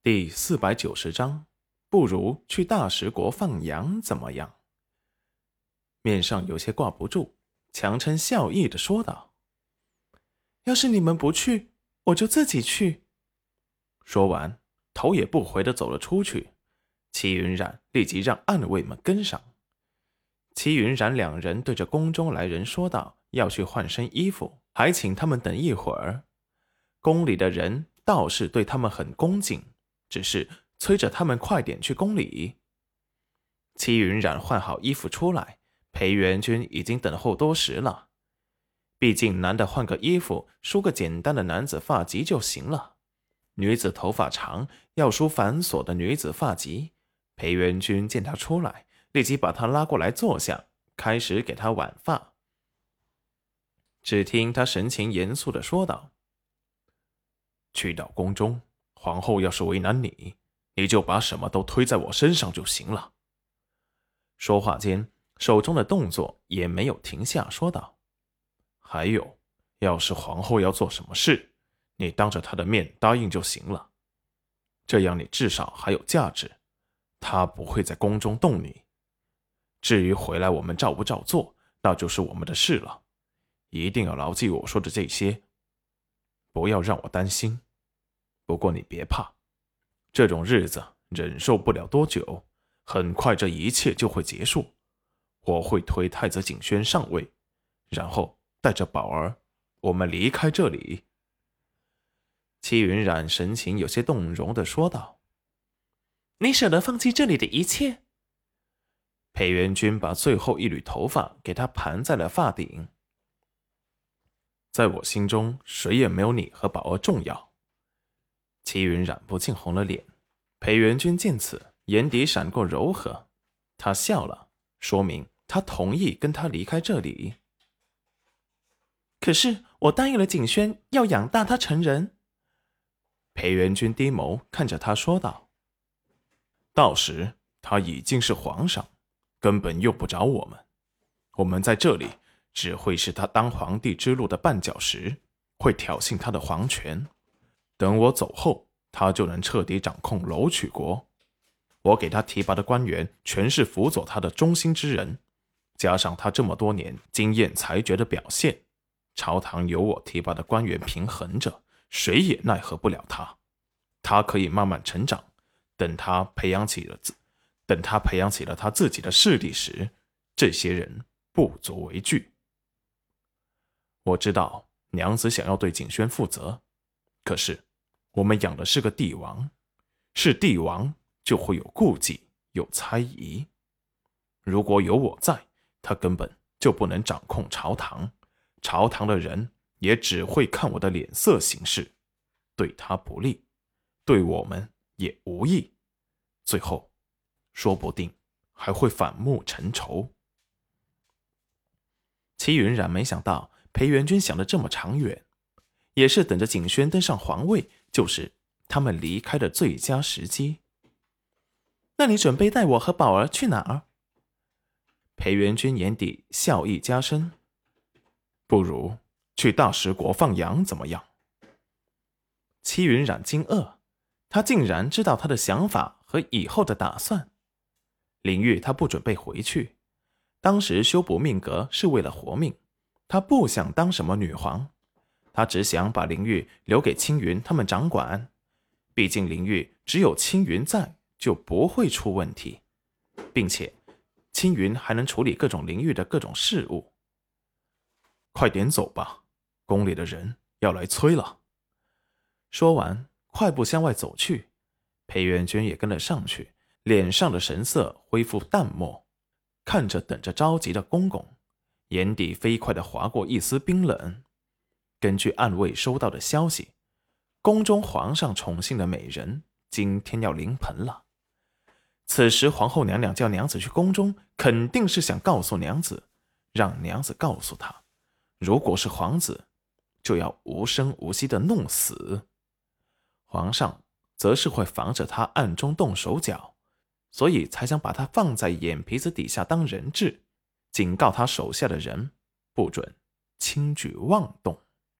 第四百九十章，不如去大食国放羊怎么样？面上有些挂不住，强撑笑意的说道：“要是你们不去，我就自己去。”说完，头也不回的走了出去。齐云染立即让暗卫们跟上。齐云染两人对着宫中来人说道：“要去换身衣服，还请他们等一会儿。”宫里的人倒是对他们很恭敬，只是催着他们快点去宫里。齐云染换好衣服出来，裴元君已经等候多时了。毕竟男的换个衣服，梳个简单的男子发髻就行了。女子头发长，要梳繁琐的女子发髻。裴元君见他出来，立即把他拉过来坐下，开始给他挽发。只听他神情严肃的说道。去到宫中，皇后要是为难你，你就把什么都推在我身上就行了。说话间，手中的动作也没有停下，说道：“还有，要是皇后要做什么事，你当着她的面答应就行了，这样你至少还有价值，她不会在宫中动你。至于回来我们照不照做，那就是我们的事了。一定要牢记我说的这些，不要让我担心。”不过你别怕，这种日子忍受不了多久，很快这一切就会结束。我会推太子景轩上位，然后带着宝儿，我们离开这里。戚云染神情有些动容的说道：“你舍得放弃这里的一切？”裴元君把最后一缕头发给他盘在了发顶。在我心中，谁也没有你和宝儿重要。齐云染不禁红了脸，裴元君见此，眼底闪过柔和，他笑了，说明他同意跟他离开这里。可是我答应了景轩，要养大他成人。裴元君低眸看着他说道：“到时他已经是皇上，根本用不着我们，我们在这里只会是他当皇帝之路的绊脚石，会挑衅他的皇权。”等我走后，他就能彻底掌控楼曲国。我给他提拔的官员全是辅佐他的忠心之人，加上他这么多年经验裁决的表现，朝堂有我提拔的官员平衡着，谁也奈何不了他。他可以慢慢成长，等他培养起了自，等他培养起了他自己的势力时，这些人不足为惧。我知道娘子想要对景轩负责，可是。我们养的是个帝王，是帝王就会有顾忌、有猜疑。如果有我在，他根本就不能掌控朝堂，朝堂的人也只会看我的脸色行事，对他不利，对我们也无益。最后，说不定还会反目成仇。齐云染没想到裴元君想的这么长远。也是等着景轩登上皇位，就是他们离开的最佳时机。那你准备带我和宝儿去哪儿？裴元君眼底笑意加深。不如去大食国放羊怎么样？戚云染惊愕，他竟然知道他的想法和以后的打算。林玉他不准备回去，当时修补命格是为了活命，他不想当什么女皇。他只想把灵玉留给青云他们掌管，毕竟灵玉只有青云在，就不会出问题，并且青云还能处理各种灵玉的各种事务。快点走吧，宫里的人要来催了。说完，快步向外走去。裴元君也跟了上去，脸上的神色恢复淡漠，看着等着着急的公公，眼底飞快的划过一丝冰冷。根据暗卫收到的消息，宫中皇上宠幸的美人今天要临盆了。此时皇后娘娘叫娘子去宫中，肯定是想告诉娘子，让娘子告诉她，如果是皇子，就要无声无息的弄死。皇上则是会防着他暗中动手脚，所以才想把他放在眼皮子底下当人质，警告他手下的人不准轻举妄动。